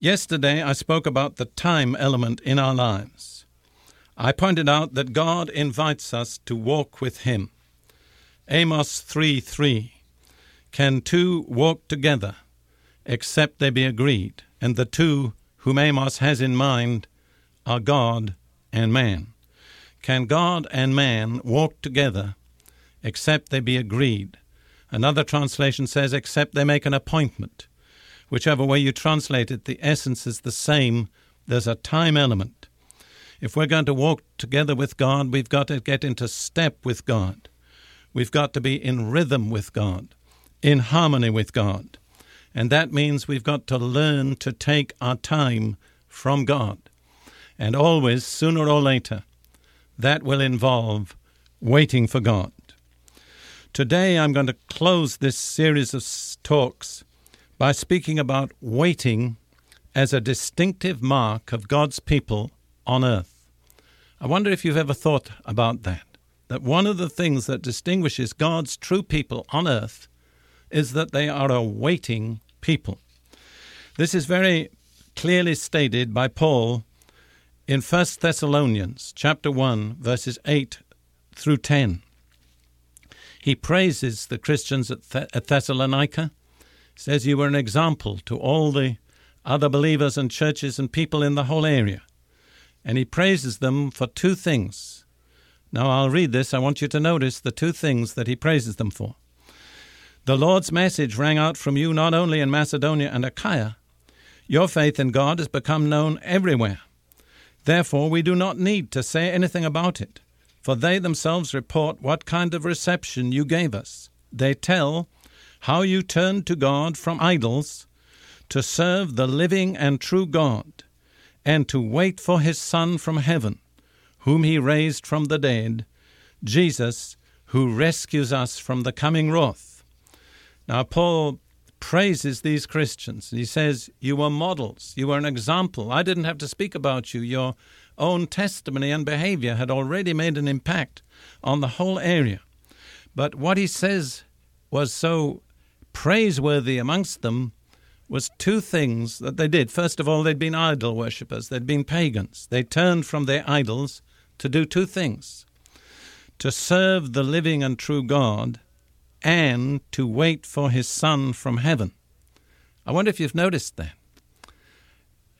Yesterday, I spoke about the time element in our lives. I pointed out that God invites us to walk with Him. Amos 3 3 Can two walk together except they be agreed? And the two whom Amos has in mind are God and man. Can God and man walk together except they be agreed? Another translation says, except they make an appointment. Whichever way you translate it, the essence is the same. There's a time element. If we're going to walk together with God, we've got to get into step with God. We've got to be in rhythm with God, in harmony with God. And that means we've got to learn to take our time from God. And always, sooner or later, that will involve waiting for God. Today, I'm going to close this series of talks by speaking about waiting as a distinctive mark of God's people on earth. I wonder if you've ever thought about that. That one of the things that distinguishes God's true people on earth is that they are a waiting people. This is very clearly stated by Paul in 1 Thessalonians chapter 1 verses 8 through 10. He praises the Christians at, Th- at Thessalonica, says you were an example to all the other believers and churches and people in the whole area. And he praises them for two things. Now I'll read this. I want you to notice the two things that he praises them for. The Lord's message rang out from you not only in Macedonia and Achaia, your faith in God has become known everywhere. Therefore, we do not need to say anything about it, for they themselves report what kind of reception you gave us. They tell how you turned to God from idols to serve the living and true God, and to wait for his Son from heaven, whom he raised from the dead, Jesus, who rescues us from the coming wrath. Now, Paul praises these Christians. He says, You were models, you were an example. I didn't have to speak about you. Your own testimony and behavior had already made an impact on the whole area. But what he says was so praiseworthy amongst them was two things that they did. First of all, they'd been idol worshippers, they'd been pagans. They turned from their idols to do two things to serve the living and true God and to wait for his Son from heaven. I wonder if you've noticed that.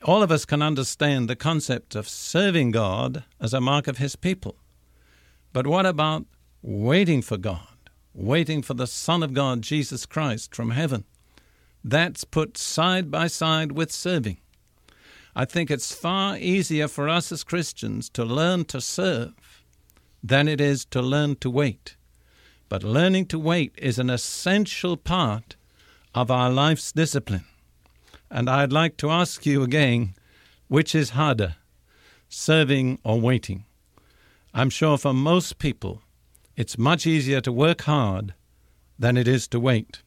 All of us can understand the concept of serving God as a mark of his people. But what about waiting for God, waiting for the Son of God, Jesus Christ, from heaven? That's put side by side with serving. I think it's far easier for us as Christians to learn to serve than it is to learn to wait. But learning to wait is an essential part of our life's discipline. And I'd like to ask you again which is harder, serving or waiting? I'm sure for most people it's much easier to work hard than it is to wait.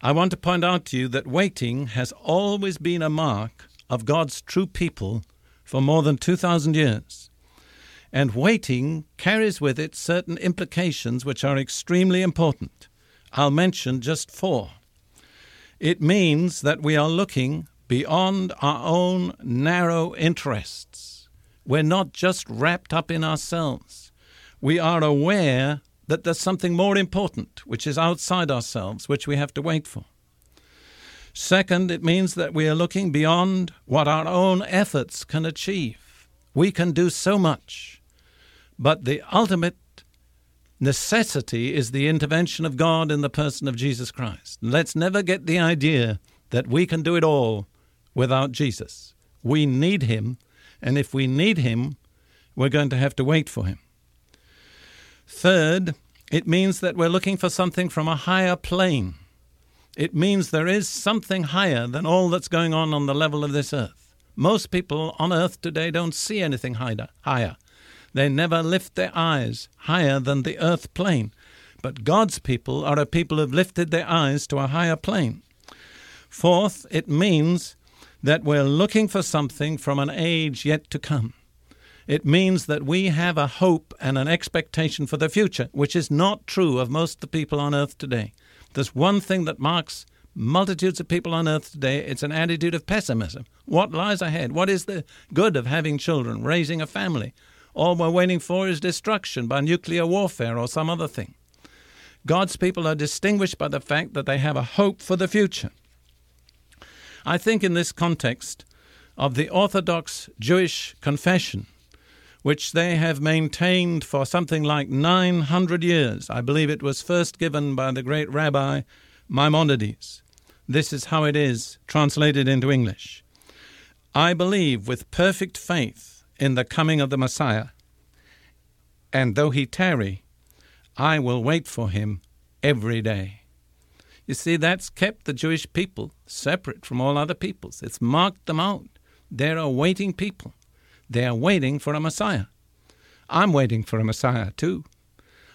I want to point out to you that waiting has always been a mark of God's true people for more than 2,000 years. And waiting carries with it certain implications which are extremely important. I'll mention just four. It means that we are looking beyond our own narrow interests. We're not just wrapped up in ourselves. We are aware that there's something more important, which is outside ourselves, which we have to wait for. Second, it means that we are looking beyond what our own efforts can achieve. We can do so much, but the ultimate necessity is the intervention of God in the person of Jesus Christ. Let's never get the idea that we can do it all without Jesus. We need Him, and if we need Him, we're going to have to wait for Him. Third, It means that we're looking for something from a higher plane. It means there is something higher than all that's going on on the level of this earth. Most people on earth today don't see anything higher. They never lift their eyes higher than the earth plane. But God's people are a people who've lifted their eyes to a higher plane. Fourth, it means that we're looking for something from an age yet to come. It means that we have a hope and an expectation for the future, which is not true of most of the people on earth today. There's one thing that marks multitudes of people on earth today it's an attitude of pessimism. What lies ahead? What is the good of having children, raising a family? All we're waiting for is destruction by nuclear warfare or some other thing. God's people are distinguished by the fact that they have a hope for the future. I think in this context of the Orthodox Jewish confession, which they have maintained for something like 900 years. I believe it was first given by the great rabbi Maimonides. This is how it is translated into English. I believe with perfect faith in the coming of the Messiah, and though he tarry, I will wait for him every day. You see, that's kept the Jewish people separate from all other peoples. It's marked them out. They're a waiting people. They are waiting for a Messiah. I'm waiting for a Messiah too.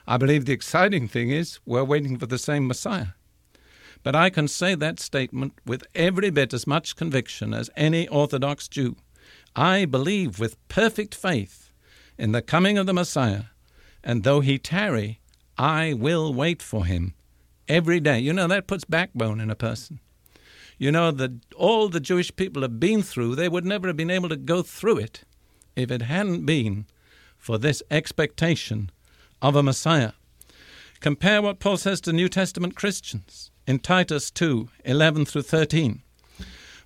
I believe the exciting thing is we're waiting for the same Messiah. But I can say that statement with every bit as much conviction as any Orthodox Jew. I believe with perfect faith in the coming of the Messiah, and though he tarry, I will wait for him every day. You know, that puts backbone in a person. You know, that all the Jewish people have been through, they would never have been able to go through it if it hadn't been for this expectation of a Messiah. Compare what Paul says to New Testament Christians in Titus 2 11 through 13.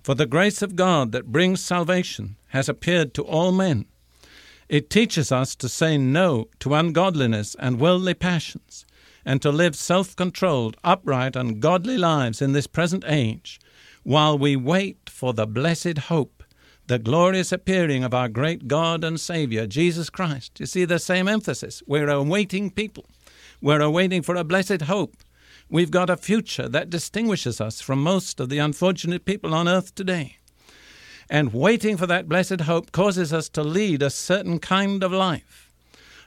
For the grace of God that brings salvation has appeared to all men. It teaches us to say no to ungodliness and worldly passions, and to live self controlled, upright, and godly lives in this present age, while we wait for the blessed hope the glorious appearing of our great God and Savior, Jesus Christ. You see the same emphasis. We're awaiting people. We're awaiting for a blessed hope. We've got a future that distinguishes us from most of the unfortunate people on earth today. And waiting for that blessed hope causes us to lead a certain kind of life.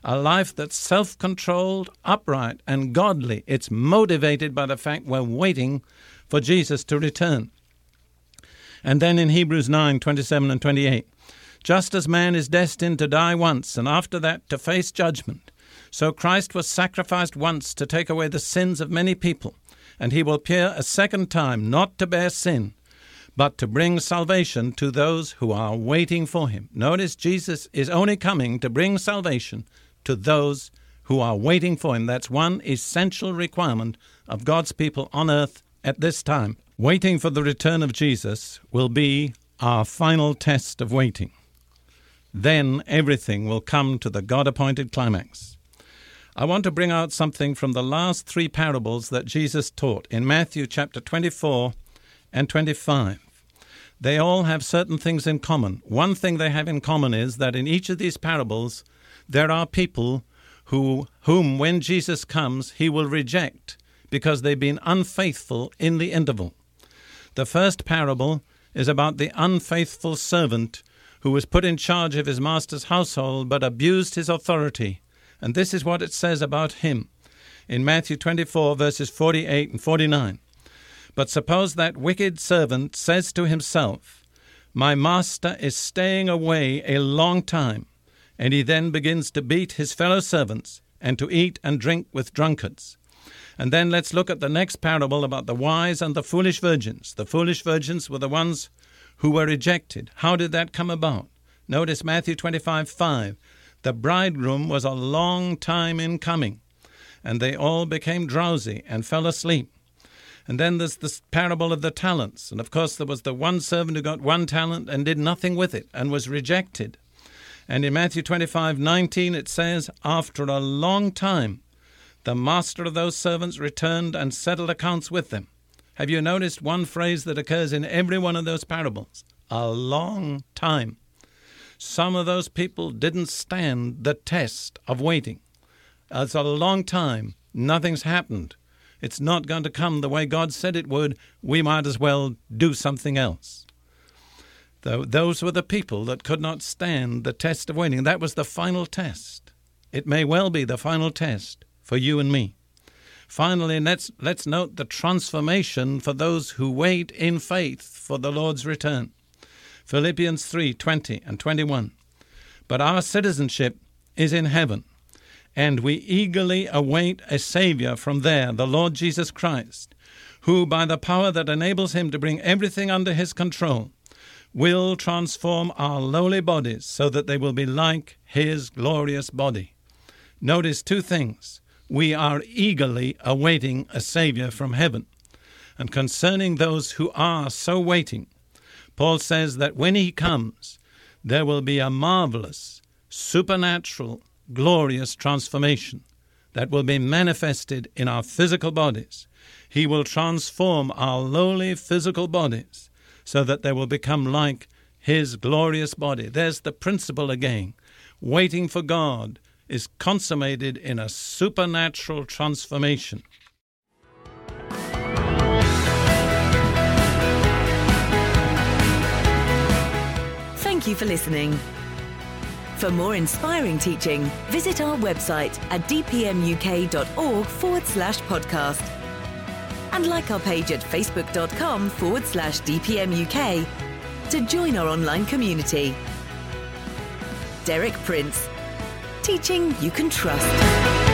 A life that's self controlled, upright, and godly. It's motivated by the fact we're waiting for Jesus to return. And then in Hebrews 9 27 and 28, just as man is destined to die once and after that to face judgment, so Christ was sacrificed once to take away the sins of many people, and he will appear a second time not to bear sin, but to bring salvation to those who are waiting for him. Notice Jesus is only coming to bring salvation to those who are waiting for him. That's one essential requirement of God's people on earth at this time. Waiting for the return of Jesus will be our final test of waiting. Then everything will come to the God appointed climax. I want to bring out something from the last three parables that Jesus taught in Matthew chapter 24 and 25. They all have certain things in common. One thing they have in common is that in each of these parables, there are people who, whom, when Jesus comes, he will reject because they've been unfaithful in the interval. The first parable is about the unfaithful servant who was put in charge of his master's household but abused his authority. And this is what it says about him in Matthew 24, verses 48 and 49. But suppose that wicked servant says to himself, My master is staying away a long time, and he then begins to beat his fellow servants and to eat and drink with drunkards. And then let's look at the next parable about the wise and the foolish virgins. The foolish virgins were the ones who were rejected. How did that come about? Notice Matthew 25 5. The bridegroom was a long time in coming, and they all became drowsy and fell asleep. And then there's this parable of the talents. And of course, there was the one servant who got one talent and did nothing with it and was rejected. And in Matthew 25 19, it says, After a long time, the master of those servants returned and settled accounts with them. Have you noticed one phrase that occurs in every one of those parables? A long time. Some of those people didn't stand the test of waiting. It's a long time Nothing's happened. It's not going to come the way God said it would. We might as well do something else. Those were the people that could not stand the test of waiting. That was the final test. It may well be the final test for you and me. Finally, let's, let's note the transformation for those who wait in faith for the Lord's return. Philippians 3 20 and 21. But our citizenship is in heaven, and we eagerly await a Saviour from there, the Lord Jesus Christ, who, by the power that enables him to bring everything under his control, will transform our lowly bodies so that they will be like his glorious body. Notice two things. We are eagerly awaiting a Saviour from heaven. And concerning those who are so waiting, Paul says that when he comes, there will be a marvelous, supernatural, glorious transformation that will be manifested in our physical bodies. He will transform our lowly physical bodies so that they will become like His glorious body. There's the principle again. Waiting for God is consummated in a supernatural transformation. Thank you for listening. For more inspiring teaching, visit our website at dpmuk.org forward slash podcast. And like our page at facebook.com forward slash dpmuk to join our online community. Derek Prince, teaching you can trust.